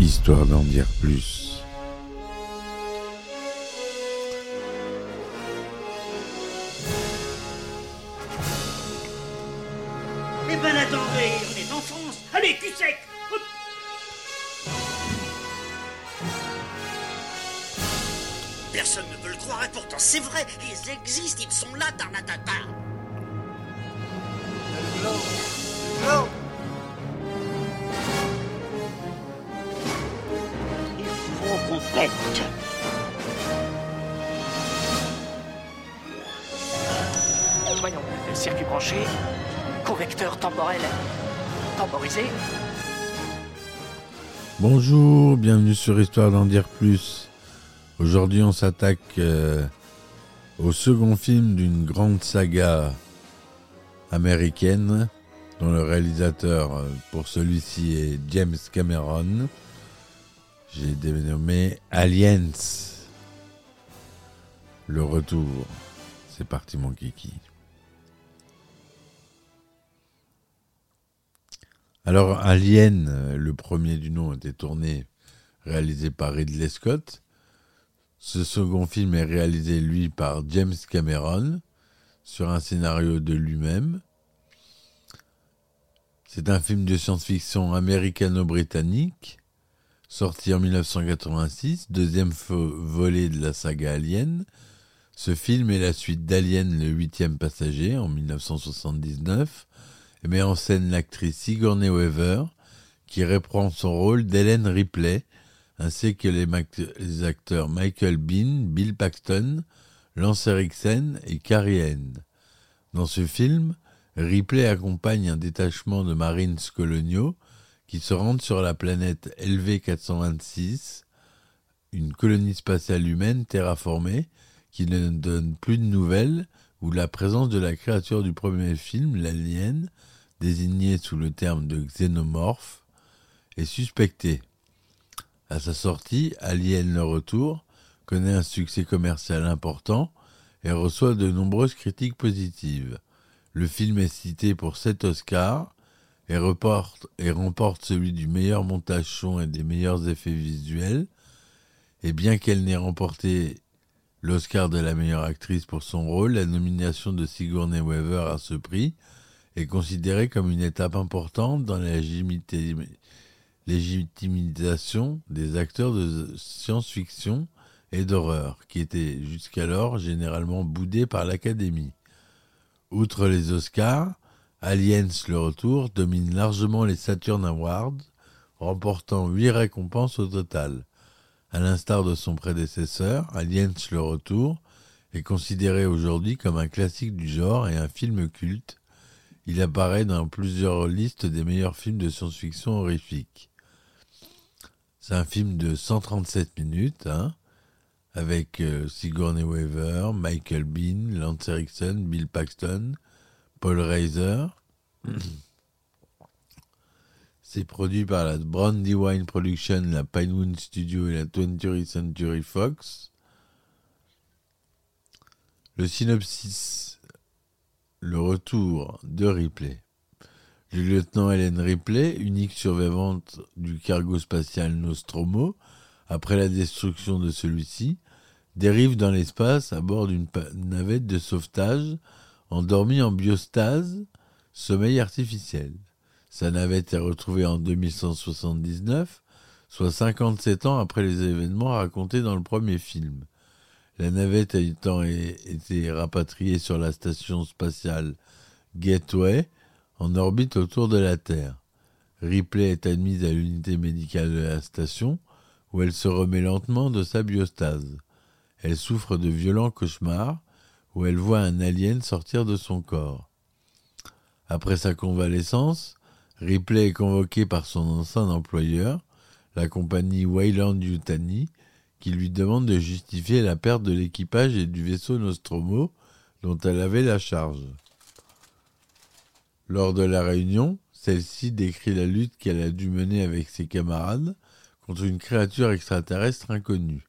histoire d'en dire plus. Voyons, circuit branché, correcteur temporel temporisé. Bonjour, bienvenue sur Histoire d'en dire plus. Aujourd'hui, on s'attaque euh, au second film d'une grande saga américaine, dont le réalisateur euh, pour celui-ci est James Cameron. J'ai dénommé Aliens. Le retour. C'est parti, mon kiki. Alors, Alien, euh, le premier du nom, était tourné, réalisé par Ridley Scott. Ce second film est réalisé, lui, par James Cameron, sur un scénario de lui-même. C'est un film de science-fiction américano-britannique, sorti en 1986, deuxième volet de la saga Alien. Ce film est la suite d'Alien, le huitième passager, en 1979, et met en scène l'actrice Sigourney Weaver, qui reprend son rôle d'Hélène Ripley, ainsi que les, acteurs Michael Bean, Bill Paxton, Lance Eriksen et Carrie Ann. Dans ce film, Ripley accompagne un détachement de Marines coloniaux qui se rendent sur la planète LV-426, une colonie spatiale humaine terraformée qui ne donne plus de nouvelles, où la présence de la créature du premier film, l'alien, désignée sous le terme de xénomorphe, est suspectée. À sa sortie, Alien le Retour connaît un succès commercial important et reçoit de nombreuses critiques positives. Le film est cité pour 7 Oscars et, reporte- et remporte celui du meilleur montage son et des meilleurs effets visuels. Et bien qu'elle n'ait remporté l'Oscar de la meilleure actrice pour son rôle, la nomination de Sigourney Weaver à ce prix est considérée comme une étape importante dans la légitimisation des acteurs de science-fiction et d'horreur, qui étaient jusqu'alors généralement boudés par l'Académie. Outre les Oscars, Aliens le Retour domine largement les Saturn Awards, remportant huit récompenses au total. À l'instar de son prédécesseur, Aliens le Retour est considéré aujourd'hui comme un classique du genre et un film culte. Il apparaît dans plusieurs listes des meilleurs films de science-fiction horrifiques. C'est un film de 137 minutes, hein, avec euh, Sigourney Weaver, Michael Bean, Lance Eriksen, Bill Paxton, Paul Reiser. C'est produit par la Brandywine Production, la Pinewood Studio et la 20th Century Fox. Le synopsis, le retour de Ripley. Le lieutenant Helen Ripley, unique survivante du cargo spatial Nostromo, après la destruction de celui-ci, dérive dans l'espace à bord d'une navette de sauvetage endormie en biostase, sommeil artificiel. Sa navette est retrouvée en 2179, soit 57 ans après les événements racontés dans le premier film. La navette é- été rapatriée sur la station spatiale Gateway, en orbite autour de la Terre. Ripley est admise à l'unité médicale de la station, où elle se remet lentement de sa biostase. Elle souffre de violents cauchemars, où elle voit un alien sortir de son corps. Après sa convalescence, Ripley est convoqué par son ancien employeur, la compagnie Wayland Yutani, qui lui demande de justifier la perte de l'équipage et du vaisseau Nostromo dont elle avait la charge. Lors de la réunion, celle-ci décrit la lutte qu'elle a dû mener avec ses camarades contre une créature extraterrestre inconnue.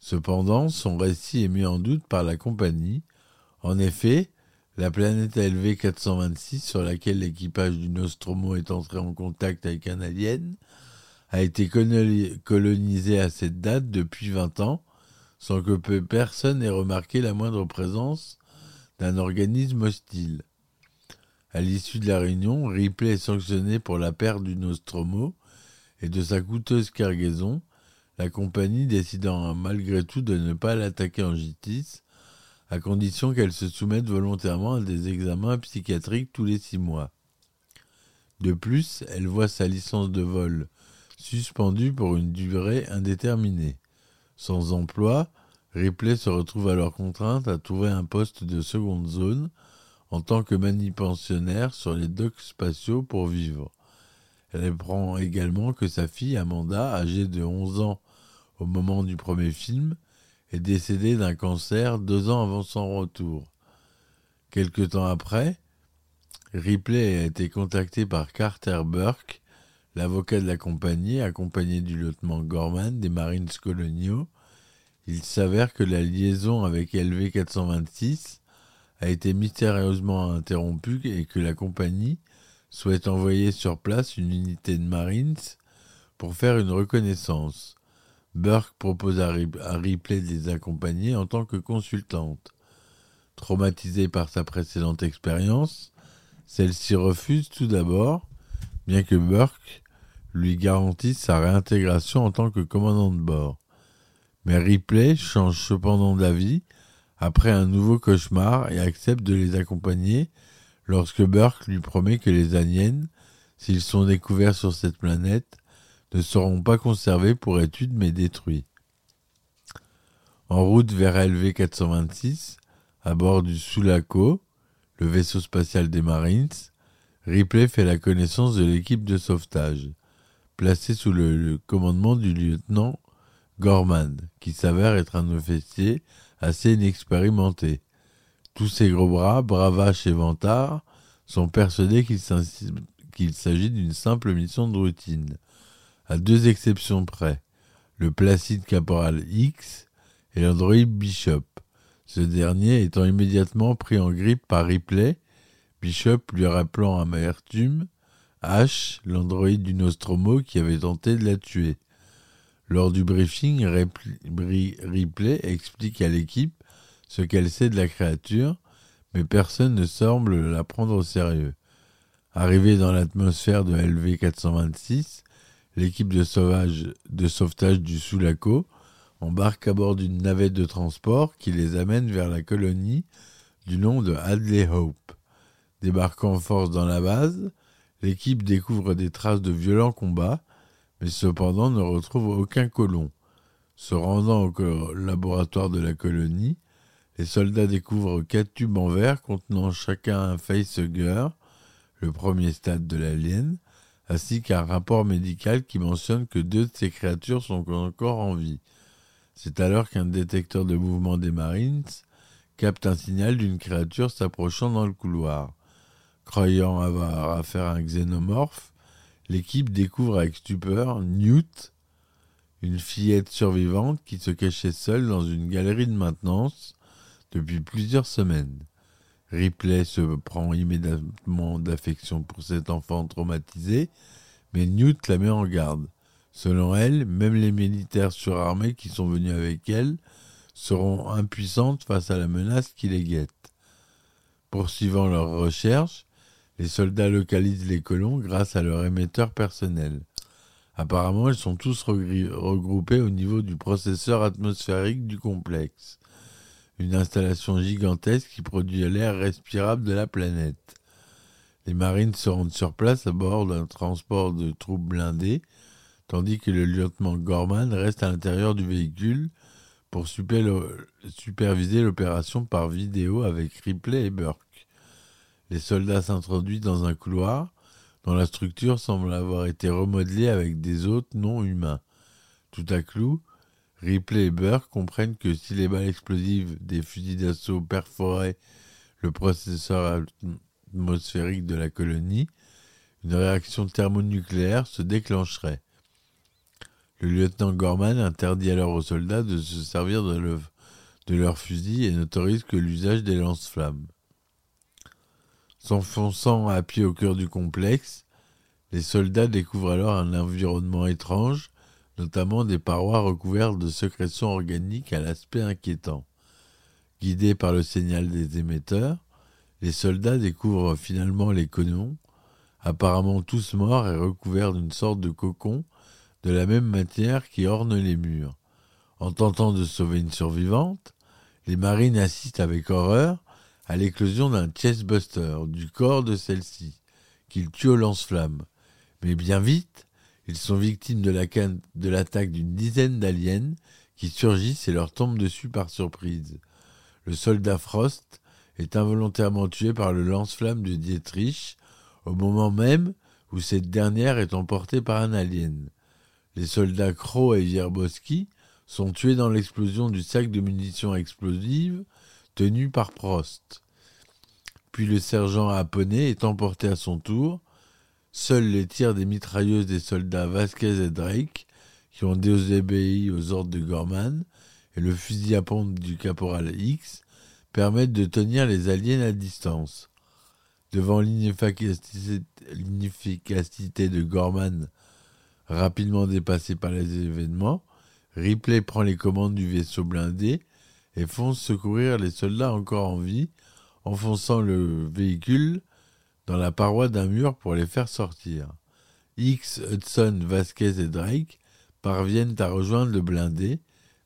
Cependant, son récit est mis en doute par la compagnie. En effet, la planète LV 426 sur laquelle l'équipage du Nostromo est entré en contact avec un alien a été colonisée à cette date depuis 20 ans, sans que personne ait remarqué la moindre présence d'un organisme hostile. À l'issue de la réunion, Ripley est sanctionné pour la perte du Nostromo et de sa coûteuse cargaison, la compagnie décidant malgré tout de ne pas l'attaquer en justice, à condition qu'elle se soumette volontairement à des examens psychiatriques tous les six mois. De plus, elle voit sa licence de vol suspendue pour une durée indéterminée. Sans emploi, Ripley se retrouve alors contrainte à trouver un poste de seconde zone en tant que manupensionnaire sur les docks spatiaux pour vivre. Elle apprend également que sa fille Amanda, âgée de 11 ans au moment du premier film, est décédée d'un cancer deux ans avant son retour. Quelque temps après, Ripley a été contacté par Carter Burke, l'avocat de la compagnie, accompagné du lieutenant Gorman des Marines coloniaux. Il s'avère que la liaison avec LV 426 a été mystérieusement interrompue et que la compagnie souhaite envoyer sur place une unité de Marines pour faire une reconnaissance. Burke propose à, Ripley de les accompagner en tant que consultante. Traumatisée par sa précédente expérience, celle-ci refuse tout d'abord, bien que Burke lui garantisse sa réintégration en tant que commandant de bord. Mais Ripley change cependant d'avis après un nouveau cauchemar et accepte de les accompagner lorsque Burke lui promet que les aliens, s'ils sont découverts sur cette planète, ne seront pas conservés pour études mais détruits. En route vers LV 426, à bord du Sulaco, le vaisseau spatial des Marines, Ripley fait la connaissance de l'équipe de sauvetage, placée sous le, commandement du lieutenant Gorman, qui s'avère être un officier assez inexpérimenté. Tous ces gros bras, bravaches et vantards, sont persuadés qu'il s'agit d'une simple mission de routine, à deux exceptions près, le placide caporal X et l'androïde Bishop, ce dernier étant immédiatement pris en grippe par Ripley, Bishop lui rappelant amertume H, l'androïde du Nostromo qui avait tenté de la tuer. Lors du briefing, Ripley explique à l'équipe ce qu'elle sait de la créature, mais personne ne semble la prendre au sérieux. Arrivé dans l'atmosphère de LV 426, l'équipe de, de sauvetage du Sulaco embarque à bord d'une navette de transport qui les amène vers la colonie du nom de Hadley Hope. Débarquant en force dans la base, l'équipe découvre des traces de violents combats, mais cependant ne retrouve aucun colon. Se rendant au laboratoire de la colonie, les soldats découvrent quatre tubes en verre contenant chacun un facehugger, le premier stade de l'alien, ainsi qu'un rapport médical qui mentionne que deux de ces créatures sont encore en vie. C'est alors qu'un détecteur de mouvement des Marines capte un signal d'une créature s'approchant dans le couloir. Croyant avoir affaire à un xénomorphe, l'équipe découvre avec stupeur Newt, une fillette survivante qui se cachait seule dans une galerie de maintenance depuis plusieurs semaines. Ripley se prend immédiatement d'affection pour cet enfant traumatisé, mais Newt la met en garde. Selon elle, même les militaires surarmés qui sont venus avec elle seront impuissantes face à la menace qui les guette. Poursuivant leurs recherches, les soldats localisent les colons grâce à leur émetteur personnel. Apparemment, ils sont tous regroupés au niveau du processeur atmosphérique du complexe, une installation gigantesque qui produit l'air respirable de la planète. Les marines se rendent sur place à bord d'un transport de troupes blindées tandis que le lieutenant Gorman reste à l'intérieur du véhicule pour superviser l'opération par vidéo avec Ripley et Burke. Les soldats s'introduisent dans un couloir dont la structure semble avoir été remodelée avec des hôtes non humains. Tout à coup, Ripley et Burke comprennent que si les balles explosives des fusils d'assaut perforaient le processeur atmosphérique de la colonie, une réaction thermonucléaire se déclencherait. Le lieutenant Gorman interdit alors aux soldats de se servir de, leurs fusils et n'autorise que l'usage des lance-flammes. S'enfonçant à pied au cœur du complexe, Les soldats découvrent alors un environnement étrange, notamment des parois recouvertes de sécrétions organiques à l'aspect inquiétant. Guidés par le signal des émetteurs, les soldats découvrent finalement les canons, apparemment tous morts et recouverts d'une sorte de cocon de la même matière qui orne les murs. En tentant de sauver une survivante, les marines assistent avec horreur à l'éclosion d'un chestbuster du corps de celle-ci, qu'ils tuent au lance-flammes. Mais bien vite, ils sont victimes de l'attaque d'une dizaine d'aliens qui surgissent et leur tombent dessus par surprise. Le soldat Frost est involontairement tué par le lance-flamme de Dietrich au moment même où cette dernière est emportée par un alien. Les soldats Crow et Vierboski sont tués dans l'explosion du sac de munitions explosives tenu par Prost. Puis le sergent Aponné est emporté à son tour. Seuls les tirs des mitrailleuses des soldats Vasquez et Drake, qui ont désobéi aux ordres de Gorman, et le fusil à pompe du caporal X, permettent de tenir les aliens à distance. Devant l'inefficacité de Gorman, rapidement dépassé par les événements, Ripley prend les commandes du vaisseau blindé et fonce secourir les soldats encore en vie, enfonçant le véhicule dans la paroi d'un mur pour les faire sortir. X, Hudson, Vasquez et Drake parviennent à rejoindre le blindé,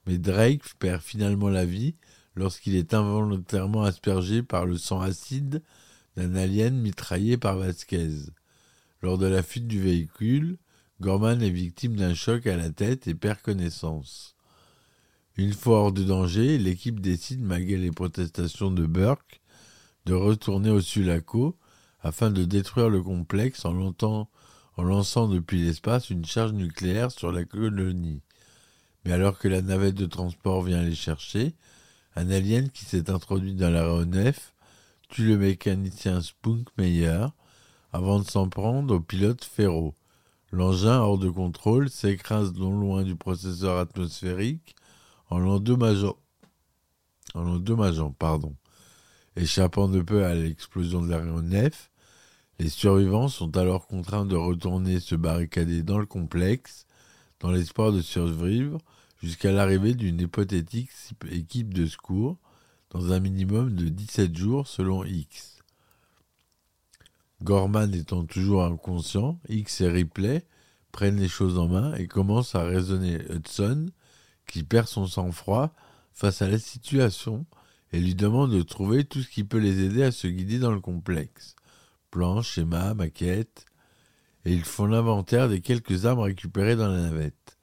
mais Drake perd finalement la vie lorsqu'il est involontairement aspergé par le sang acide d'un alien mitraillé par Vasquez. Lors de la fuite du véhicule, Gorman est victime d'un choc à la tête et perd connaissance. Une fois hors de danger, l'équipe décide, malgré les protestations de Burke, de retourner au Sulaco afin de détruire le complexe en, lançant depuis l'espace une charge nucléaire sur la colonie. Mais alors que la navette de transport vient les chercher, un alien qui s'est introduit dans l'aéronef tue le mécanicien Spunkmeyer avant de s'en prendre au pilote Ferro. L'engin, hors de contrôle, s'écrase non loin du processeur atmosphérique en l'endommageant. En l'endommageant, pardon. Échappant de peu à l'explosion de l'aéronef, les survivants sont alors contraints de retourner se barricader dans le complexe, dans l'espoir de survivre jusqu'à l'arrivée d'une hypothétique équipe de secours, dans un minimum de 17 jours selon X. Gorman étant toujours inconscient, X et Ripley prennent les choses en main et commencent à raisonner Hudson, qui perd son sang-froid face à la situation et lui demande de trouver tout ce qui peut les aider à se guider dans le complexe. Plans, schémas, maquettes. Et ils font l'inventaire des quelques armes récupérées dans la navette.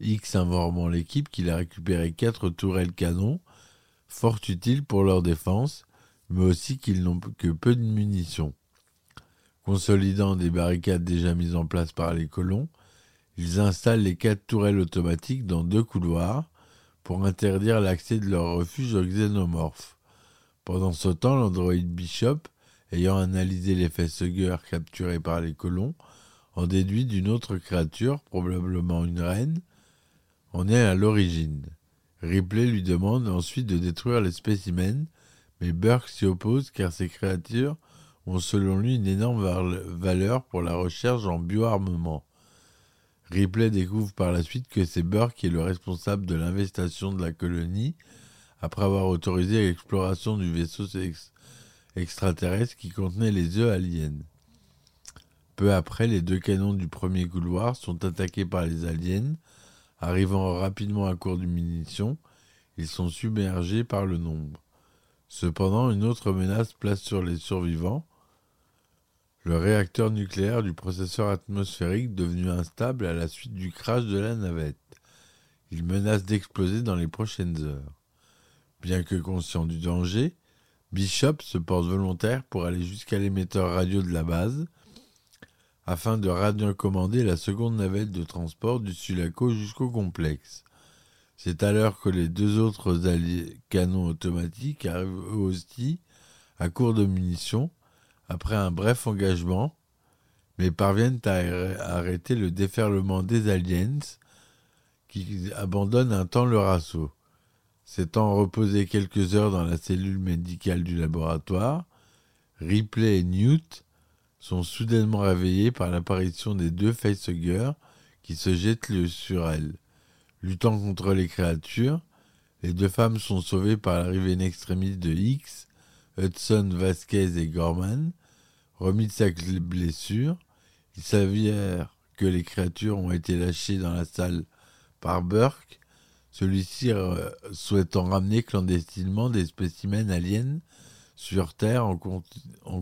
X informant l'équipe qu'il a récupéré quatre tourelles canons, fort utiles pour leur défense, mais aussi qu'ils n'ont que peu de munitions. Consolidant des barricades déjà mises en place par les colons, ils installent les quatre tourelles automatiques dans deux couloirs pour interdire l'accès de leur refuge aux xénomorphes. Pendant ce temps, l'androïde Bishop, ayant analysé l'effet Sugger capturé par les colons, en déduit d'une autre créature, probablement une reine, en est à l'origine. Ripley lui demande ensuite de détruire les spécimens, mais Burke s'y oppose car ces créatures ont selon lui une énorme valeur pour la recherche en bioarmement. Ripley découvre par la suite que c'est Burke qui est le responsable de l'investation de la colonie, après avoir autorisé l'exploration du vaisseau extraterrestre qui contenait les œufs aliens. Peu après, les deux canons du premier couloir sont attaqués par les aliens. Arrivant rapidement à court de munitions, ils sont submergés par le nombre. Cependant, une autre menace place sur les survivants, le réacteur nucléaire du processeur atmosphérique devenu instable à la suite du crash de la navette. Il menace d'exploser dans les prochaines heures. Bien que conscient du danger, Bishop se porte volontaire pour aller jusqu'à l'émetteur radio de la base afin de radiocommander la seconde navette de transport du Sulaco jusqu'au complexe. C'est alors que les deux autres canons automatiques arrivent aussi à court de munitions après un bref engagement, mais parviennent à arrêter le déferlement des aliens qui abandonnent un temps leur assaut. S'étant reposé quelques heures dans la cellule médicale du laboratoire, Ripley et Newt sont soudainement réveillés par l'apparition des deux facehuggers qui se jettent sur elles. Luttant contre les créatures, les deux femmes sont sauvées par l'arrivée in extremis de X, Hudson, Vasquez et Gorman. Remis de sa blessure, il s'avère que les créatures ont été lâchées dans la salle par Burke, celui-ci euh, souhaitant ramener clandestinement des spécimens aliens sur Terre en,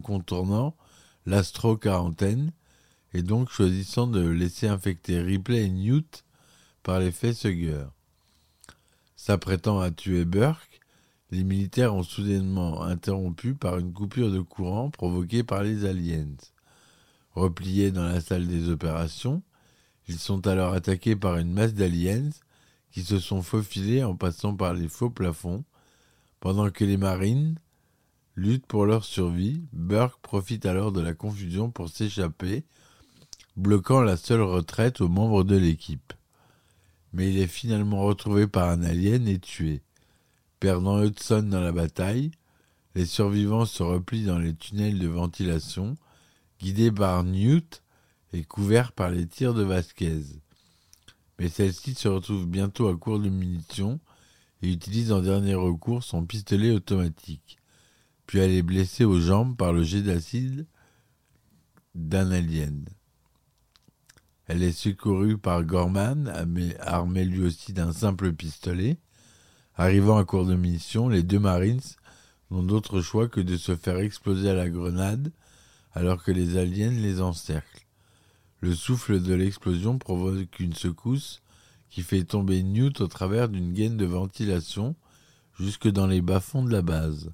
contournant l'astro-quarantaine et donc choisissant de laisser infecter Ripley et Newt par les facehuggers. S'apprêtant à tuer Burke, les militaires ont soudainement interrompu par une coupure de courant provoquée par les aliens. Repliés dans la salle des opérations, ils sont alors attaqués par une masse d'aliens qui se sont faufilés en passant par les faux plafonds, pendant que les marines luttent pour leur survie. Burke profite alors de la confusion pour s'échapper, bloquant la seule retraite aux membres de l'équipe. Mais il est finalement retrouvé par un alien et tué. Perdant Hudson dans la bataille, les survivants se replient dans les tunnels de ventilation, guidés par Newt et couverts par les tirs de Vasquez. Mais celle-ci se retrouve bientôt à court de munitions et utilise en dernier recours son pistolet automatique puis elle est blessée aux jambes par le jet d'acide d'un alien. Elle est secourue par Gorman, armé lui aussi d'un simple pistolet. Arrivant à court de munitions, les deux Marines n'ont d'autre choix que de se faire exploser à la grenade alors que les aliens les encerclent. Le souffle de l'explosion provoque une secousse qui fait tomber Newt au travers d'une gaine de ventilation jusque dans les bas-fonds de la base.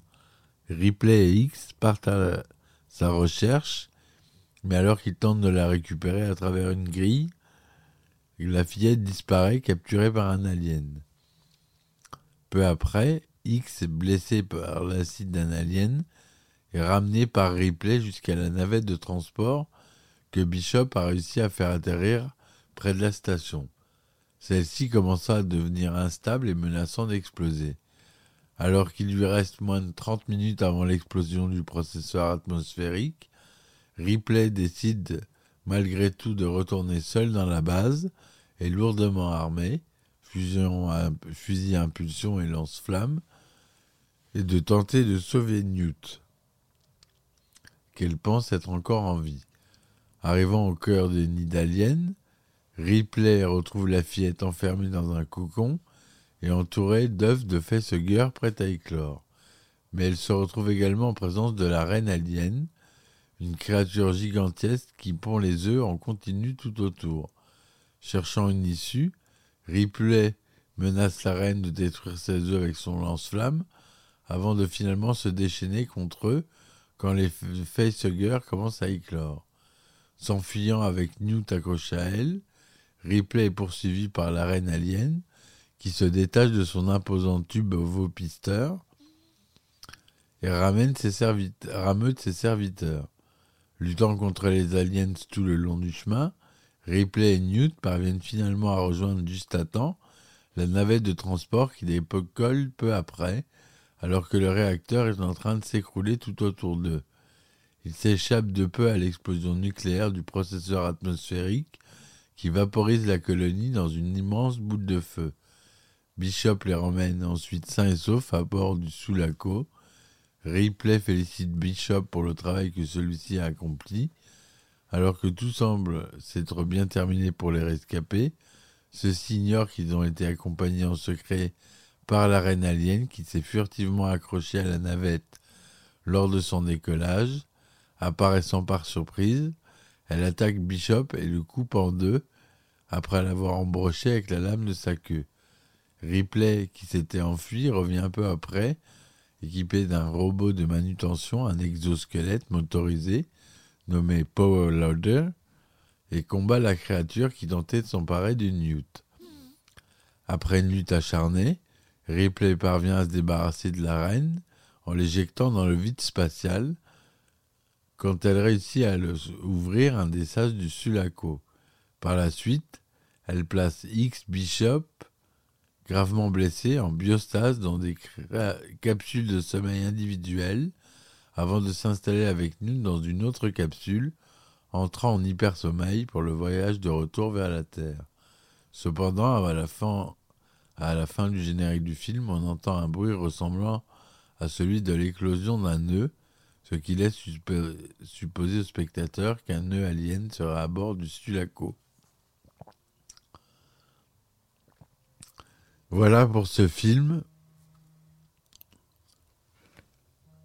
Ripley et X partent à sa recherche, mais alors qu'ils tentent de la récupérer à travers une grille, la fillette disparaît capturée par un alien. Peu après, X, blessé par l'acide d'un alien, est ramené par Ripley jusqu'à la navette de transport que Bishop a réussi à faire atterrir près de la station. Celle-ci commença à devenir instable et menaçant d'exploser. Alors qu'il lui reste moins de 30 minutes avant l'explosion du processeur atmosphérique, Ripley décide malgré tout de retourner seul dans la base et lourdement armé, fusil à impulsion et lance-flamme, et de tenter de sauver Newt, qu'elle pense être encore en vie. Arrivant au cœur des nids d'aliens, Ripley retrouve la fillette enfermée dans un cocon et entourée d'œufs de facehugger prêts à éclore. Mais elle se retrouve également en présence de la reine alien, une créature gigantesque qui pond les œufs en continu tout autour. Cherchant une issue, Ripley menace la reine de détruire ses œufs avec son lance-flamme, avant de finalement se déchaîner contre eux quand les facehuggers commencent à éclore. S'enfuyant avec Newt accroché à elle, Ripley est poursuivi par la reine alien, qui se détache de son imposant tube ovopisteur et ramène rameute ses serviteurs. Luttant contre les aliens tout le long du chemin, Ripley et Newt parviennent finalement à rejoindre juste à temps la navette de transport qui décolle peu après, alors que le réacteur est en train de s'écrouler tout autour d'eux. Ils s'échappent de peu à l'explosion nucléaire du processeur atmosphérique qui vaporise la colonie dans une immense boule de feu. Bishop les ramène ensuite sains et saufs à bord du Sulaco. Ripley félicite Bishop pour le travail que celui-ci a accompli. Alors que tout semble s'être bien terminé pour les rescapés, ceux-ci qu'ils ont été accompagnés en secret par la reine alien qui s'est furtivement accrochée à la navette lors de son décollage. Apparaissant par surprise, elle attaque Bishop et le coupe en deux après l'avoir embroché avec la lame de sa queue. Ripley, qui s'était enfui, revient un peu après, équipé d'un robot de manutention, un exosquelette motorisé nommé Power Loader, et combat la créature qui tentait de s'emparer du Newt. Après une lutte acharnée, Ripley parvient à se débarrasser de la reine en l'éjectant dans le vide spatial quand elle réussit à ouvrir un des sages du Sulaco. Par la suite, elle place X Bishop gravement blessé, en biostase dans des capsules de sommeil individuelles, avant de s'installer avec nous dans une autre capsule, entrant en hypersommeil pour le voyage de retour vers la Terre. Cependant, à la fin, à la fin du générique du film, on entend un bruit ressemblant à celui de l'éclosion d'un nœud, ce qui laisse supposer au spectateur qu'un nœud alien sera à bord du Sulaco. Voilà pour ce film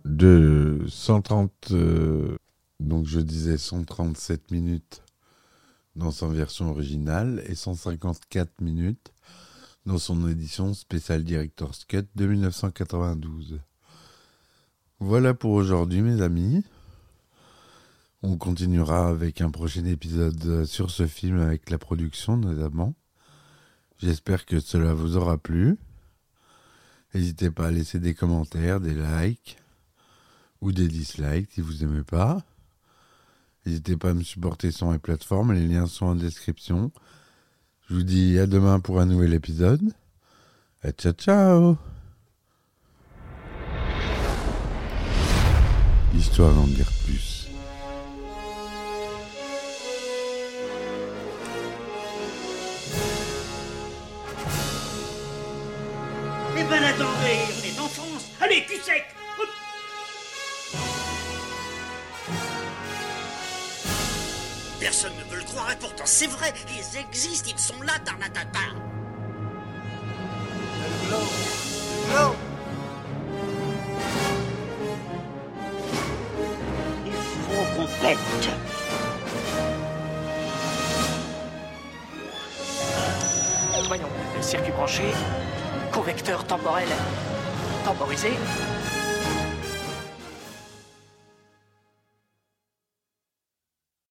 de 130, euh, donc je disais 137 minutes dans sa version originale et 154 minutes dans son édition spéciale Director's Cut de 1992. Voilà pour aujourd'hui mes amis. On continuera avec un prochain épisode sur ce film avec la production notamment. J'espère que cela vous aura plu. N'hésitez pas à laisser des commentaires, des likes ou des dislikes si vous n'aimez pas. N'hésitez pas à me supporter sur les plateformes, les liens sont en description. Je vous dis à demain pour un nouvel épisode. Et ciao ciao Histoire en guerre plus. Eh ben attendez, on est en France. Allez, cul sec Personne ne veut le croire et pourtant c'est vrai, ils existent, ils sont là, Tarnatata. Il qu'on pète. Voyons, circuit branché, convecteur temporel temporisé,